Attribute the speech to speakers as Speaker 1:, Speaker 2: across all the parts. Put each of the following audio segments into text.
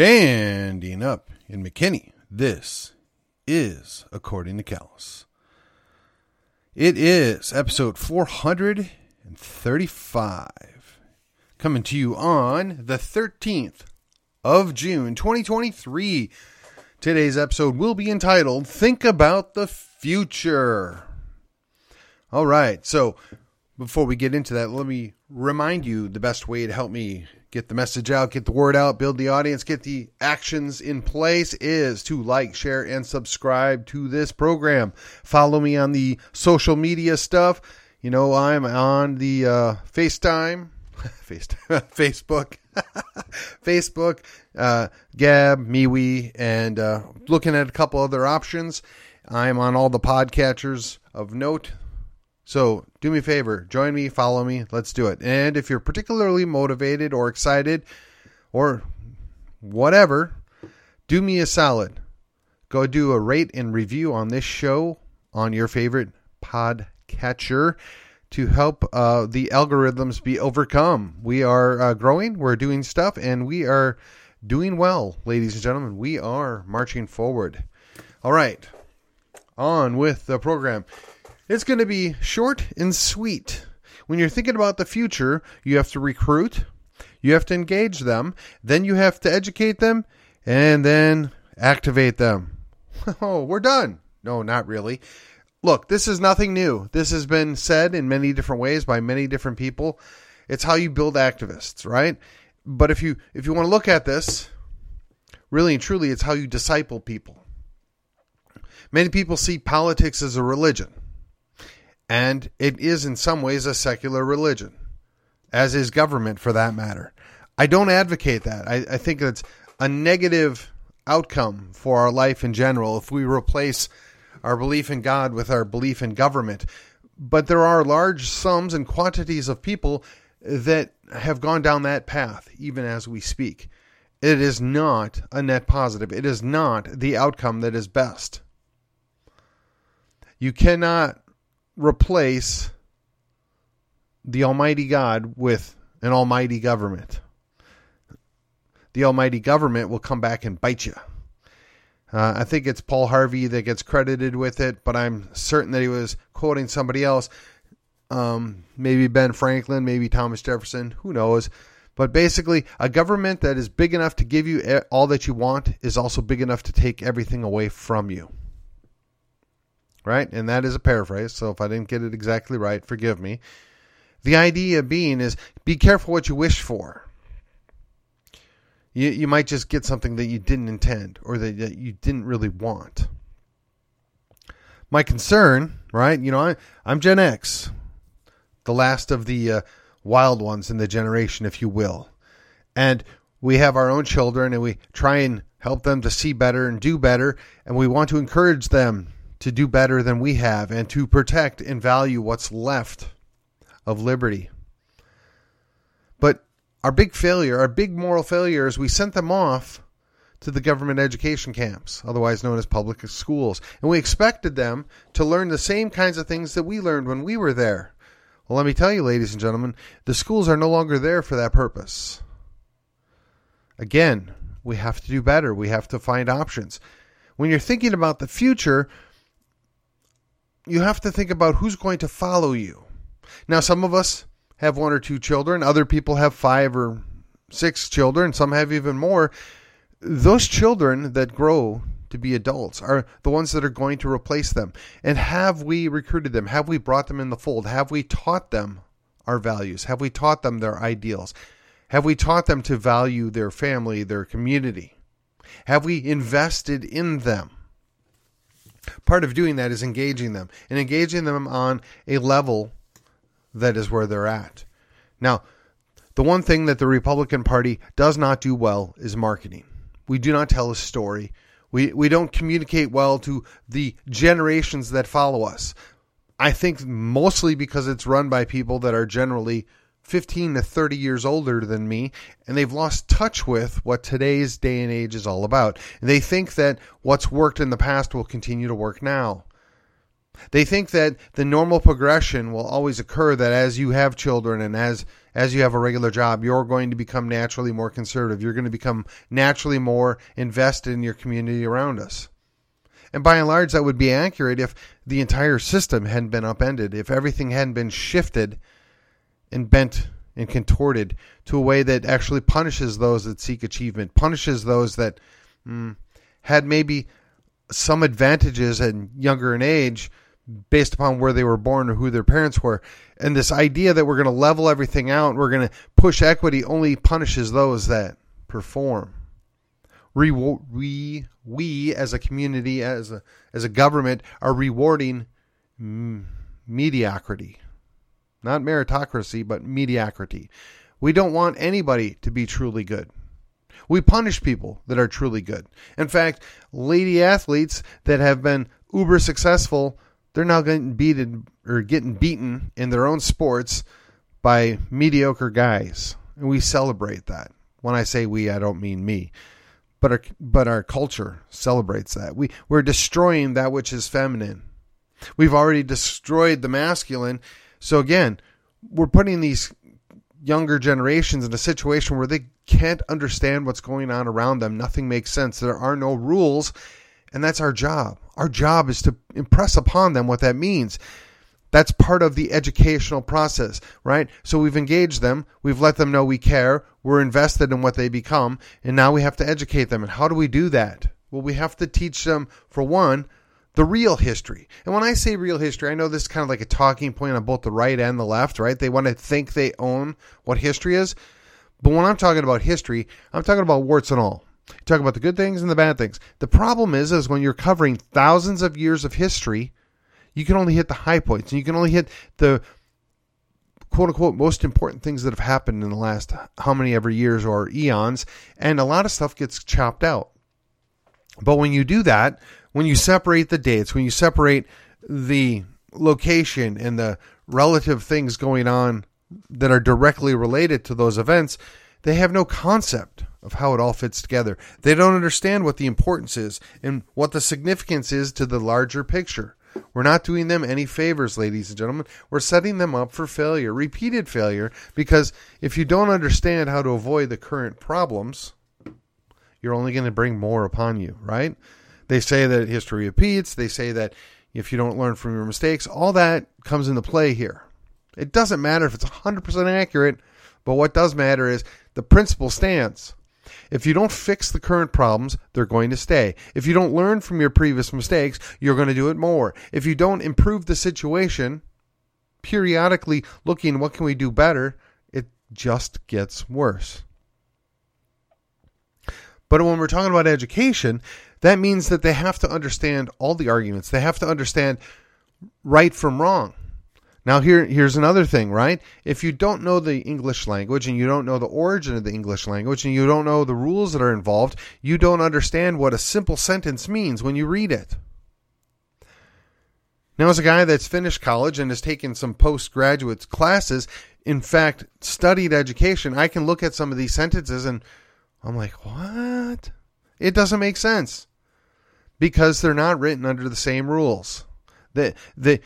Speaker 1: Standing up in McKinney, this is According to Callus. It is episode 435, coming to you on the 13th of June 2023. Today's episode will be entitled Think About the Future. All right, so before we get into that, let me remind you the best way to help me get the message out, get the word out, build the audience, get the actions in place is to like, share, and subscribe to this program. Follow me on the social media stuff. You know, I'm on the uh, FaceTime, FaceTime, Facebook, Facebook, uh, Gab, MeWe, and uh, looking at a couple other options. I'm on all the podcatchers of note. So do me a favor, join me, follow me, let's do it. And if you're particularly motivated or excited or whatever, do me a solid. Go do a rate and review on this show on your favorite podcatcher to help uh, the algorithms be overcome. We are uh, growing, we're doing stuff, and we are doing well, ladies and gentlemen. We are marching forward. All right, on with the program. It's going to be short and sweet. When you're thinking about the future, you have to recruit, you have to engage them, then you have to educate them, and then activate them. Oh, we're done. No, not really. Look, this is nothing new. This has been said in many different ways by many different people. It's how you build activists, right? But if you if you want to look at this, really and truly it's how you disciple people. Many people see politics as a religion. And it is in some ways a secular religion, as is government for that matter. I don't advocate that. I, I think it's a negative outcome for our life in general if we replace our belief in God with our belief in government. But there are large sums and quantities of people that have gone down that path, even as we speak. It is not a net positive. It is not the outcome that is best. You cannot replace the Almighty God with an Almighty government. The Almighty government will come back and bite you. Uh, I think it's Paul Harvey that gets credited with it, but I'm certain that he was quoting somebody else. Um, maybe Ben Franklin, maybe Thomas Jefferson, who knows. But basically, a government that is big enough to give you all that you want is also big enough to take everything away from you right? And that is a paraphrase, so if I didn't get it exactly right, forgive me. The idea being is be careful what you wish for. You, you might just get something that you didn't intend or that, that you didn't really want. My concern, right? You know, I, I'm Gen X, the last of the uh, wild ones in the generation, if you will. And we have our own children and we try and help them to see better and do better. And we want to encourage them to do better than we have and to protect and value what's left of liberty. But our big failure, our big moral failure, is we sent them off to the government education camps, otherwise known as public schools. And we expected them to learn the same kinds of things that we learned when we were there. Well, let me tell you, ladies and gentlemen, the schools are no longer there for that purpose. Again, we have to do better. We have to find options. When you're thinking about the future, you have to think about who's going to follow you. Now, some of us have one or two children, other people have five or six children, some have even more. Those children that grow to be adults are the ones that are going to replace them. And have we recruited them? Have we brought them in the fold? Have we taught them our values? Have we taught them their ideals? Have we taught them to value their family, their community? Have we invested in them? Part of doing that is engaging them and engaging them on a level that is where they're at. Now, the one thing that the Republican Party does not do well is marketing. We do not tell a story. We, we don't communicate well to the generations that follow us. I think mostly because it's run by people that are generally 15 to 30 years older than me, and they've lost touch with what today's day and age is all about. They think that what's worked in the past will continue to work now. They think that the normal progression will always occur that as you have children and as as you have a regular job, you're going to become naturally more conservative. You're going to become naturally more invested in your community around us. And by and large, that would be accurate if the entire system hadn't been upended, if everything hadn't been shifted and bent and contorted to a way that actually punishes those that seek achievement, punishes those that mm, had maybe some advantages and younger in age based upon where they were born or who their parents were. And this idea that we're going to level everything out, we're going to push equity only punishes those that perform. We, we, we as a community, as a, as a government, are rewarding mediocrity. Not meritocracy, but mediocrity. We don't want anybody to be truly good. We punish people that are truly good. In fact, lady athletes that have been uber successful, they're now getting beaten or getting beaten in their own sports by mediocre guys. And we celebrate that. When I say we, I don't mean me. But our but our culture celebrates that. We we're destroying that which is feminine. We've already destroyed the masculine. So again, we're putting these younger generations in a situation where they can't understand what's going on around them. Nothing makes sense. There are no rules. And that's our job. Our job is to impress upon them what that means. That's part of the educational process, right? So we've engaged them, we've let them know we care, we're invested in what they become, and now we have to educate them. And how do we do that? Well, we have to teach them, for one, the real history. And when I say real history, I know this is kind of like a talking point on both the right and the left, right? They want to think they own what history is. But when I'm talking about history, I'm talking about warts and all. Talk about the good things and the bad things. The problem is, is when you're covering thousands of years of history, you can only hit the high points and you can only hit the quote unquote most important things that have happened in the last how many ever years or eons. And a lot of stuff gets chopped out. But when you do that, when you separate the dates, when you separate the location and the relative things going on that are directly related to those events, they have no concept of how it all fits together. They don't understand what the importance is and what the significance is to the larger picture. We're not doing them any favors, ladies and gentlemen. We're setting them up for failure, repeated failure, because if you don't understand how to avoid the current problems, you're only going to bring more upon you, right? They say that history repeats. They say that if you don't learn from your mistakes, all that comes into play here. It doesn't matter if it's 100% accurate, but what does matter is the principle stands. If you don't fix the current problems, they're going to stay. If you don't learn from your previous mistakes, you're going to do it more. If you don't improve the situation, periodically looking what can we do better, it just gets worse. But when we're talking about education, that means that they have to understand all the arguments. They have to understand right from wrong. Now here here's another thing, right? If you don't know the English language and you don't know the origin of the English language and you don't know the rules that are involved, you don't understand what a simple sentence means when you read it. Now as a guy that's finished college and has taken some postgraduate classes, in fact, studied education, I can look at some of these sentences and I'm like, "What?" It doesn't make sense because they're not written under the same rules. The the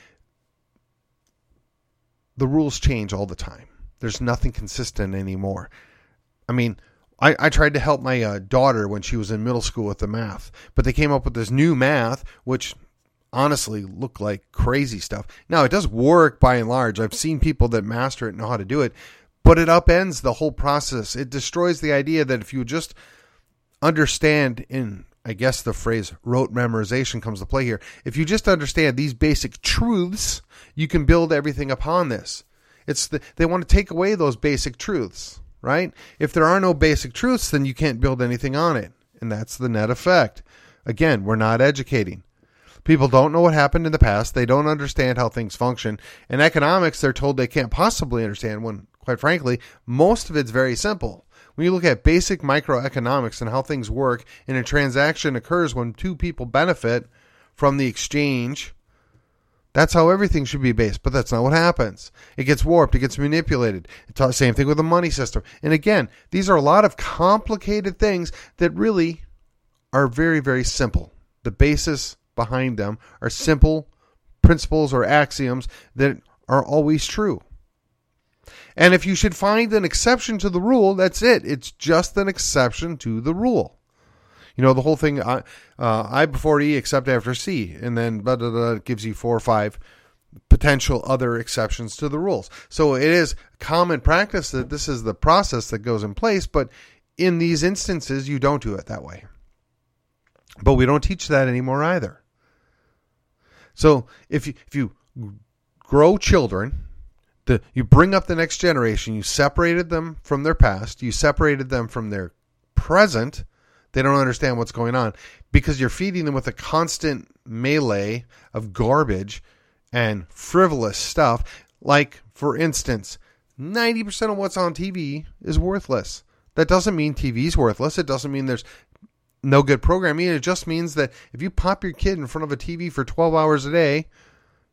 Speaker 1: the rules change all the time. There's nothing consistent anymore. I mean, I, I tried to help my uh, daughter when she was in middle school with the math, but they came up with this new math, which honestly looked like crazy stuff. Now, it does work by and large. I've seen people that master it know how to do it, but it upends the whole process. It destroys the idea that if you just understand in I guess the phrase rote memorization comes to play here. If you just understand these basic truths, you can build everything upon this. It's the, they want to take away those basic truths, right? If there are no basic truths, then you can't build anything on it. And that's the net effect. Again, we're not educating. People don't know what happened in the past. They don't understand how things function. In economics, they're told they can't possibly understand when, quite frankly, most of it's very simple. When you look at basic microeconomics and how things work, and a transaction occurs when two people benefit from the exchange, that's how everything should be based. But that's not what happens. It gets warped, it gets manipulated. It's same thing with the money system. And again, these are a lot of complicated things that really are very, very simple. The basis behind them are simple principles or axioms that are always true. And if you should find an exception to the rule, that's it. It's just an exception to the rule. You know, the whole thing, uh, uh, I before E except after C, and then blah, blah, blah, gives you four or five potential other exceptions to the rules. So it is common practice that this is the process that goes in place, but in these instances, you don't do it that way. But we don't teach that anymore either. So if you, if you grow children, the, you bring up the next generation, you separated them from their past, you separated them from their present, they don't understand what's going on because you're feeding them with a constant melee of garbage and frivolous stuff. Like, for instance, 90% of what's on TV is worthless. That doesn't mean TV is worthless. It doesn't mean there's no good programming. It just means that if you pop your kid in front of a TV for 12 hours a day,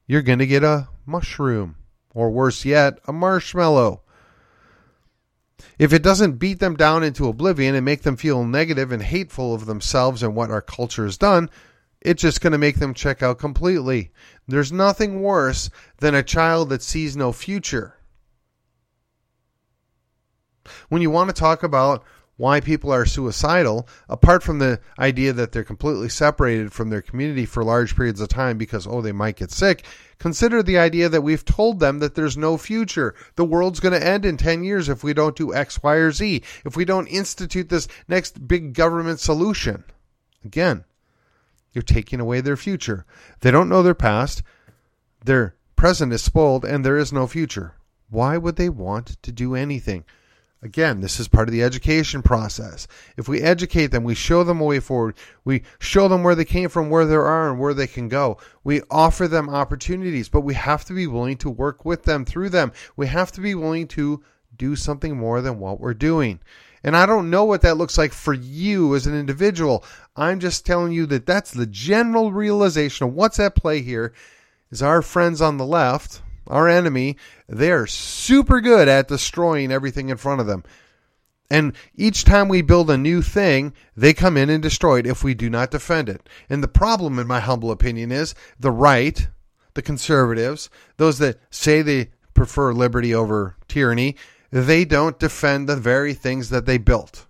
Speaker 1: you're going to get a mushroom, or worse yet, a marshmallow. If it doesn't beat them down into oblivion and make them feel negative and hateful of themselves and what our culture has done, it's just going to make them check out completely. There's nothing worse than a child that sees no future. When you want to talk about why people are suicidal, apart from the idea that they're completely separated from their community for large periods of time because, oh, they might get sick, consider the idea that we've told them that there's no future. The world's going to end in 10 years if we don't do X, Y, or Z, if we don't institute this next big government solution. Again, you're taking away their future. They don't know their past, their present is spoiled, and there is no future. Why would they want to do anything? Again, this is part of the education process. If we educate them, we show them a way forward, we show them where they came from, where they are, and where they can go. We offer them opportunities, but we have to be willing to work with them through them. We have to be willing to do something more than what we're doing. And I don't know what that looks like for you as an individual. I'm just telling you that that's the general realization of what's at play here is our friends on the left, our enemy, they're super good at destroying everything in front of them. And each time we build a new thing, they come in and destroy it if we do not defend it. And the problem, in my humble opinion, is the right, the conservatives, those that say they prefer liberty over tyranny, they don't defend the very things that they built.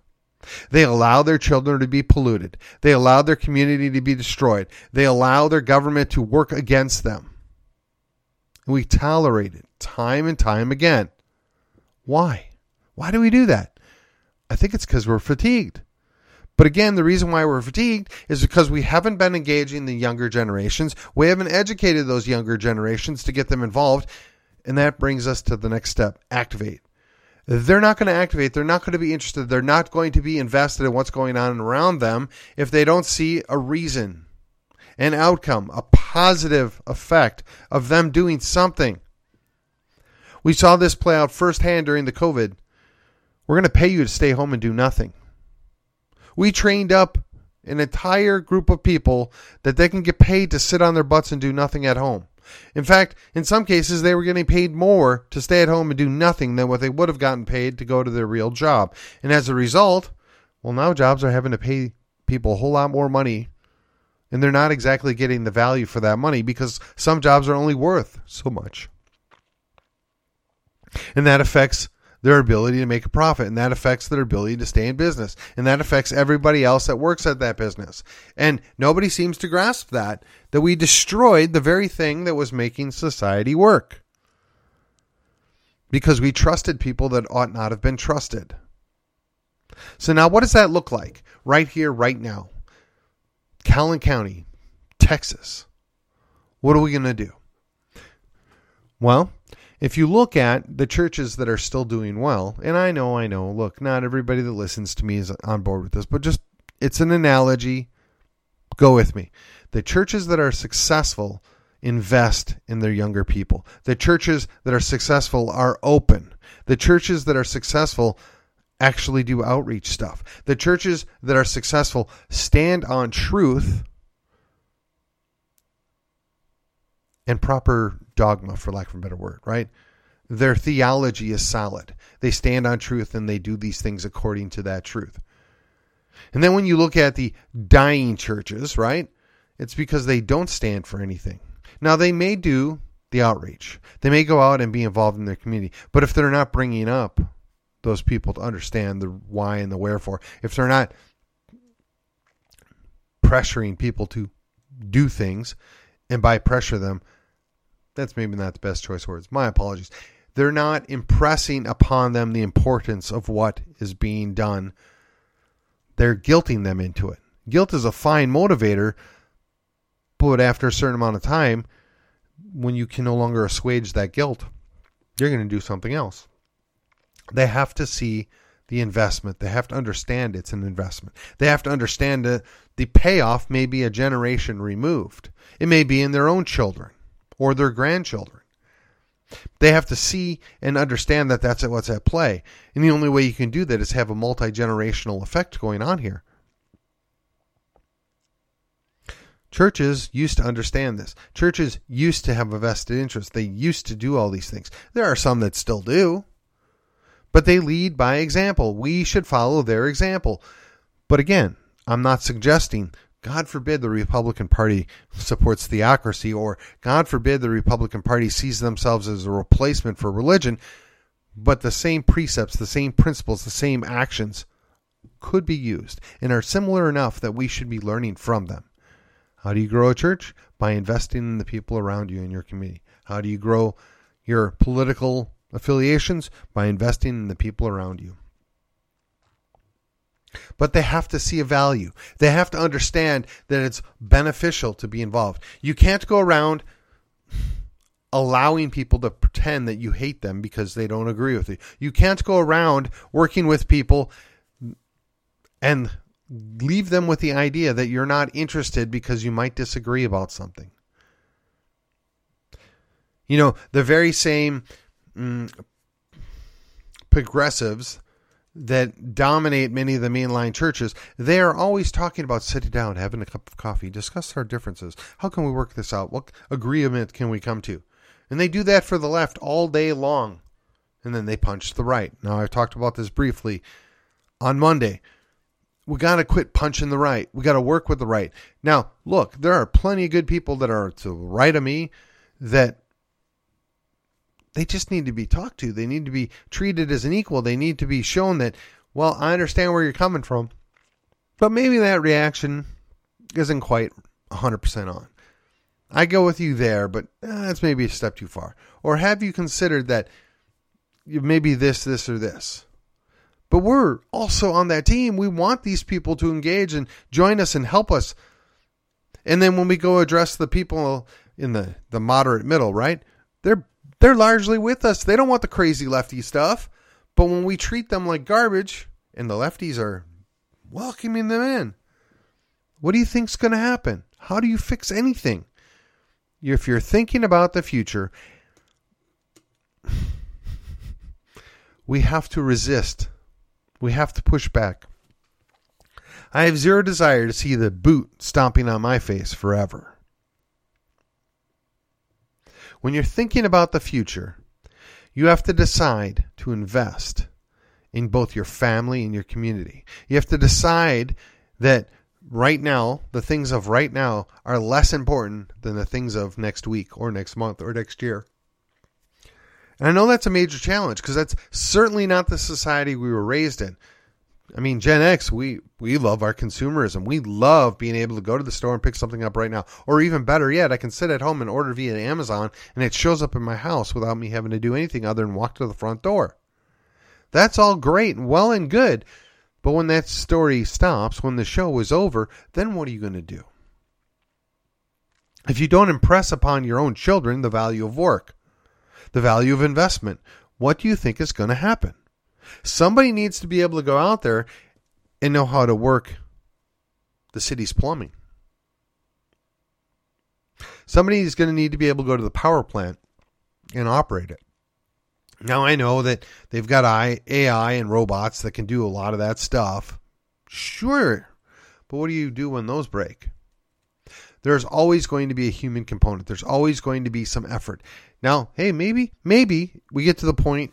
Speaker 1: They allow their children to be polluted. They allow their community to be destroyed. They allow their government to work against them. We tolerate it time and time again. Why? Why do we do that? I think it's because we're fatigued. But again, the reason why we're fatigued is because we haven't been engaging the younger generations. We haven't educated those younger generations to get them involved. And that brings us to the next step activate. They're not going to activate. They're not going to be interested. They're not going to be invested in what's going on around them if they don't see a reason, an outcome, a positive effect of them doing something. We saw this play out firsthand during the COVID. We're going to pay you to stay home and do nothing. We trained up an entire group of people that they can get paid to sit on their butts and do nothing at home. In fact, in some cases, they were getting paid more to stay at home and do nothing than what they would have gotten paid to go to their real job. And as a result, well, now jobs are having to pay people a whole lot more money. And they're not exactly getting the value for that money because some jobs are only worth so much. And that affects their ability to make a profit and that affects their ability to stay in business and that affects everybody else that works at that business. And nobody seems to grasp that that we destroyed the very thing that was making society work. Because we trusted people that ought not have been trusted. So now what does that look like? Right here right now Collin County Texas what are we going to do well if you look at the churches that are still doing well, and I know, I know, look, not everybody that listens to me is on board with this, but just it's an analogy. Go with me. The churches that are successful invest in their younger people. The churches that are successful are open. The churches that are successful actually do outreach stuff. The churches that are successful stand on truth and proper dogma, for lack of a better word, right? Their theology is solid. They stand on truth and they do these things according to that truth. And then when you look at the dying churches, right? It's because they don't stand for anything. Now, they may do the outreach. They may go out and be involved in their community, but if they're not bringing up those people to understand the why and the wherefore, if they're not pressuring people to do things, and by pressure them, that's maybe not the best choice words. My apologies. They're not impressing upon them the importance of what is being done. They're guilting them into it. Guilt is a fine motivator, but after a certain amount of time, when you can no longer assuage that guilt, you're going to do something else. They have to see the investment. They have to understand it's an investment. They have to understand that the payoff may be a generation removed. It may be in their own children or their grandchildren. They have to see and understand that that's what's at play. And the only way you can do that is have a multi generational effect going on here. Churches used to understand this. Churches used to have a vested interest. They used to do all these things. There are some that still do, but they lead by example. We should follow their example. But again, I'm not suggesting, God forbid the Republican Party supports theocracy, or God forbid the Republican Party sees themselves as a replacement for religion, but the same precepts, the same principles, the same actions could be used and are similar enough that we should be learning from them. How do you grow a church? By investing in the people around you in your community. How do you grow your political affiliations? By investing in the people around you. But they have to see a value. They have to understand that it's beneficial to be involved. You can't go around allowing people to pretend that you hate them because they don't agree with you. You can't go around working with people and leave them with the idea that you're not interested because you might disagree about something. You know, the very same mm, progressives that dominate many of the mainline churches, they are always talking about sitting down, having a cup of coffee, discuss our differences. How can we work this out? What agreement can we come to? And they do that for the left all day long. And then they punch the right. Now, I've talked about this briefly on Monday we got to quit punching the right. We got to work with the right. Now, look, there are plenty of good people that are to the right of me that they just need to be talked to. They need to be treated as an equal. They need to be shown that, well, I understand where you're coming from, but maybe that reaction isn't quite 100% on. I go with you there, but eh, that's maybe a step too far. Or have you considered that you maybe this, this, or this? But we're also on that team. We want these people to engage and join us and help us. And then when we go address the people in the, the moderate middle, right? They're they're largely with us. They don't want the crazy lefty stuff. But when we treat them like garbage and the lefties are welcoming them in, what do you think's going to happen? How do you fix anything? If you're thinking about the future, we have to resist we have to push back. I have zero desire to see the boot stomping on my face forever. When you're thinking about the future, you have to decide to invest in both your family and your community. You have to decide that right now, the things of right now are less important than the things of next week or next month or next year. And I know that's a major challenge because that's certainly not the society we were raised in. I mean, Gen X, we, we love our consumerism. We love being able to go to the store and pick something up right now. Or even better yet, I can sit at home and order via Amazon and it shows up in my house without me having to do anything other than walk to the front door. That's all great and well and good. But when that story stops, when the show is over, then what are you going to do? If you don't impress upon your own children the value of work, the value of investment. What do you think is going to happen? Somebody needs to be able to go out there and know how to work the city's plumbing. Somebody is going to need to be able to go to the power plant and operate it. Now, I know that they've got AI and robots that can do a lot of that stuff. Sure. But what do you do when those break? There's always going to be a human component. There's always going to be some effort. Now, hey, maybe, maybe we get to the point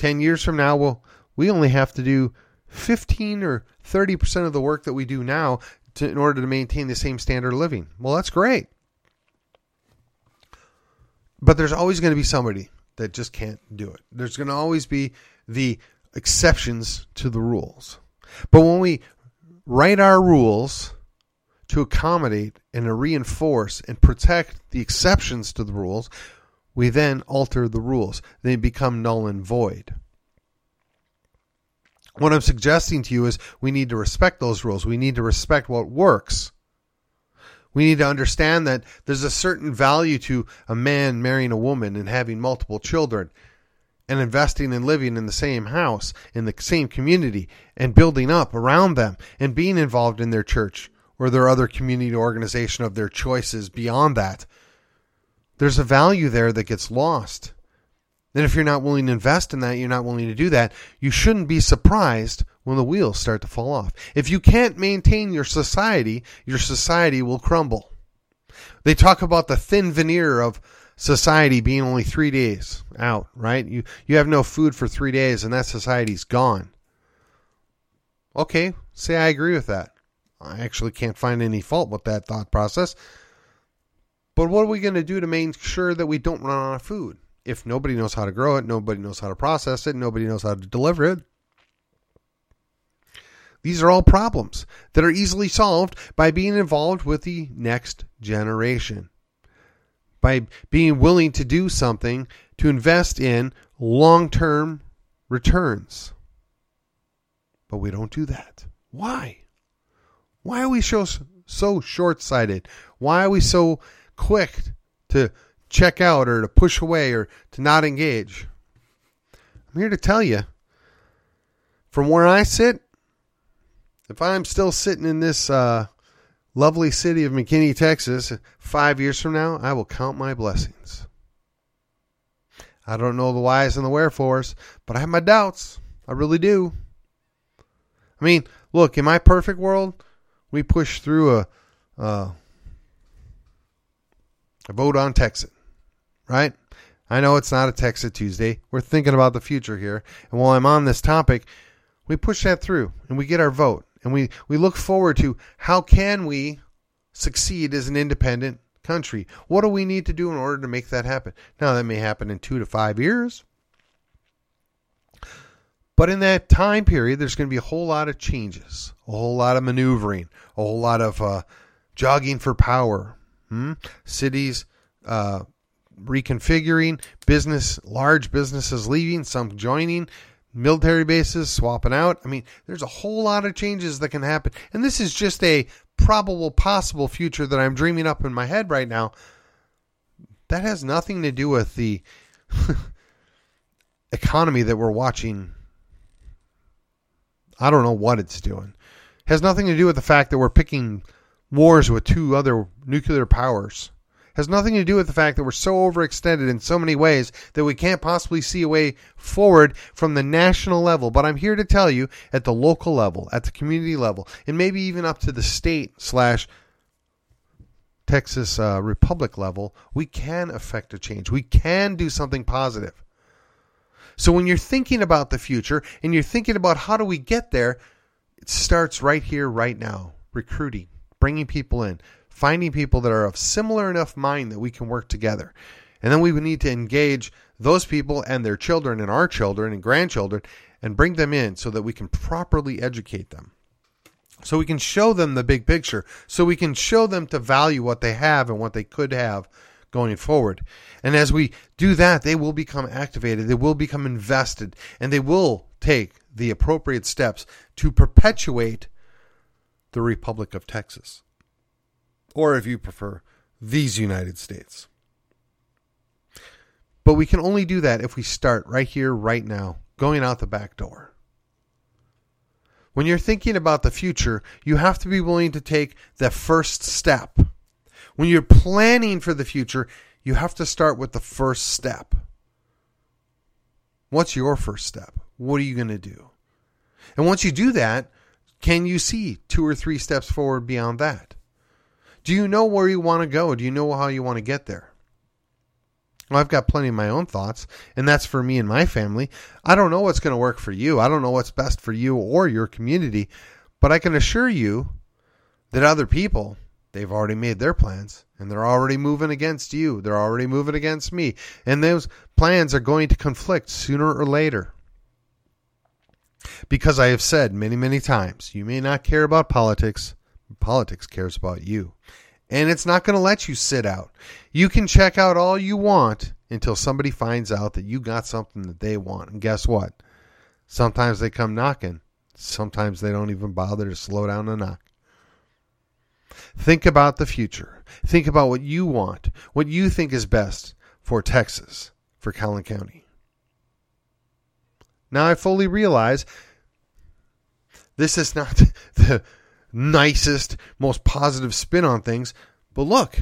Speaker 1: 10 years from now, well, we only have to do 15 or 30% of the work that we do now to, in order to maintain the same standard of living. Well, that's great. But there's always going to be somebody that just can't do it. There's going to always be the exceptions to the rules. But when we write our rules to accommodate and to reinforce and protect the exceptions to the rules, we then alter the rules. They become null and void. What I'm suggesting to you is we need to respect those rules. We need to respect what works. We need to understand that there's a certain value to a man marrying a woman and having multiple children and investing and living in the same house, in the same community, and building up around them and being involved in their church or their other community organization of their choices beyond that. There's a value there that gets lost. And if you're not willing to invest in that, you're not willing to do that, you shouldn't be surprised when the wheels start to fall off. If you can't maintain your society, your society will crumble. They talk about the thin veneer of society being only three days out, right? You you have no food for three days and that society's gone. Okay, say I agree with that. I actually can't find any fault with that thought process. But what are we going to do to make sure that we don't run out of food? If nobody knows how to grow it, nobody knows how to process it, nobody knows how to deliver it. These are all problems that are easily solved by being involved with the next generation by being willing to do something to invest in long term returns. But we don't do that. Why? Why are we so, so short sighted? Why are we so quick to check out or to push away or to not engage? I'm here to tell you from where I sit, if I'm still sitting in this uh, lovely city of McKinney, Texas, five years from now, I will count my blessings. I don't know the whys and the wherefores, but I have my doubts. I really do. I mean, look, in my perfect world, we push through a uh, a vote on Texas, right? I know it's not a Texas Tuesday. We're thinking about the future here. And while I'm on this topic, we push that through and we get our vote and we, we look forward to how can we succeed as an independent country? What do we need to do in order to make that happen? Now that may happen in two to five years. But in that time period, there's going to be a whole lot of changes, a whole lot of maneuvering, a whole lot of uh, jogging for power. Hmm? Cities uh, reconfiguring, business, large businesses leaving, some joining, military bases swapping out. I mean, there's a whole lot of changes that can happen. And this is just a probable possible future that I'm dreaming up in my head right now. That has nothing to do with the economy that we're watching. I don't know what it's doing. It has nothing to do with the fact that we're picking wars with two other nuclear powers has nothing to do with the fact that we're so overextended in so many ways that we can't possibly see a way forward from the national level. But I'm here to tell you at the local level, at the community level, and maybe even up to the state slash Texas uh, Republic level, we can affect a change. We can do something positive. So when you're thinking about the future and you're thinking about how do we get there, it starts right here, right now. Recruiting, bringing people in, finding people that are of similar enough mind that we can work together. And then we would need to engage those people and their children and our children and grandchildren and bring them in so that we can properly educate them. So we can show them the big picture. So we can show them to value what they have and what they could have going forward. And as we do that, they will become activated, they will become invested, and they will take the appropriate steps to perpetuate the Republic of Texas or if you prefer, these United States. But we can only do that if we start right here, right now, going out the back door. When you're thinking about the future, you have to be willing to take the first step. When you're planning for the future, you have to start with the first step. What's your first step? What are you going to do? And once you do that, can you see two or three steps forward beyond that? Do you know where you want to go? Do you know how you want to get there? Well, I've got plenty of my own thoughts, and that's for me and my family. I don't know what's going to work for you. I don't know what's best for you or your community, but I can assure you that other people they've already made their plans and they're already moving against you. They're already moving against me. And those plans are going to conflict sooner or later. Because I have said many, many times, you may not care about politics, politics cares about you. And it's not going to let you sit out. You can check out all you want until somebody finds out that you got something that they want. And guess what? Sometimes they come knocking. Sometimes they don't even bother to slow down to knock. Think about the future. Think about what you want, what you think is best for Texas, for Collin County. Now, I fully realize this is not the nicest, most positive spin on things, but look,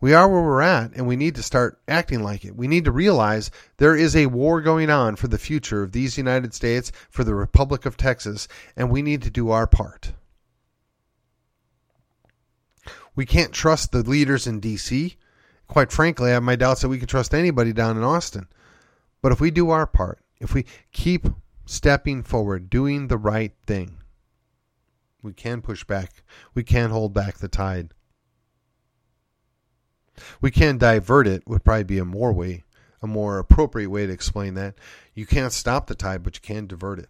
Speaker 1: we are where we're at, and we need to start acting like it. We need to realize there is a war going on for the future of these United States, for the Republic of Texas, and we need to do our part. We can't trust the leaders in D.C. Quite frankly, I have my doubts that we can trust anybody down in Austin. But if we do our part, if we keep stepping forward, doing the right thing, we can push back. We can hold back the tide. We can divert it would probably be a more way, a more appropriate way to explain that. You can't stop the tide, but you can divert it.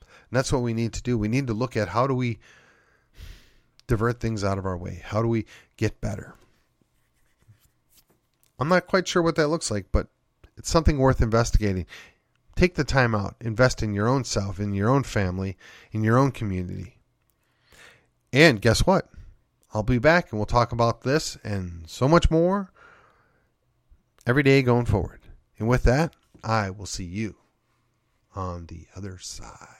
Speaker 1: And that's what we need to do. We need to look at how do we divert things out of our way? How do we get better? I'm not quite sure what that looks like, but it's something worth investigating. Take the time out, invest in your own self, in your own family, in your own community. And guess what? I'll be back and we'll talk about this and so much more every day going forward. And with that, I will see you on the other side.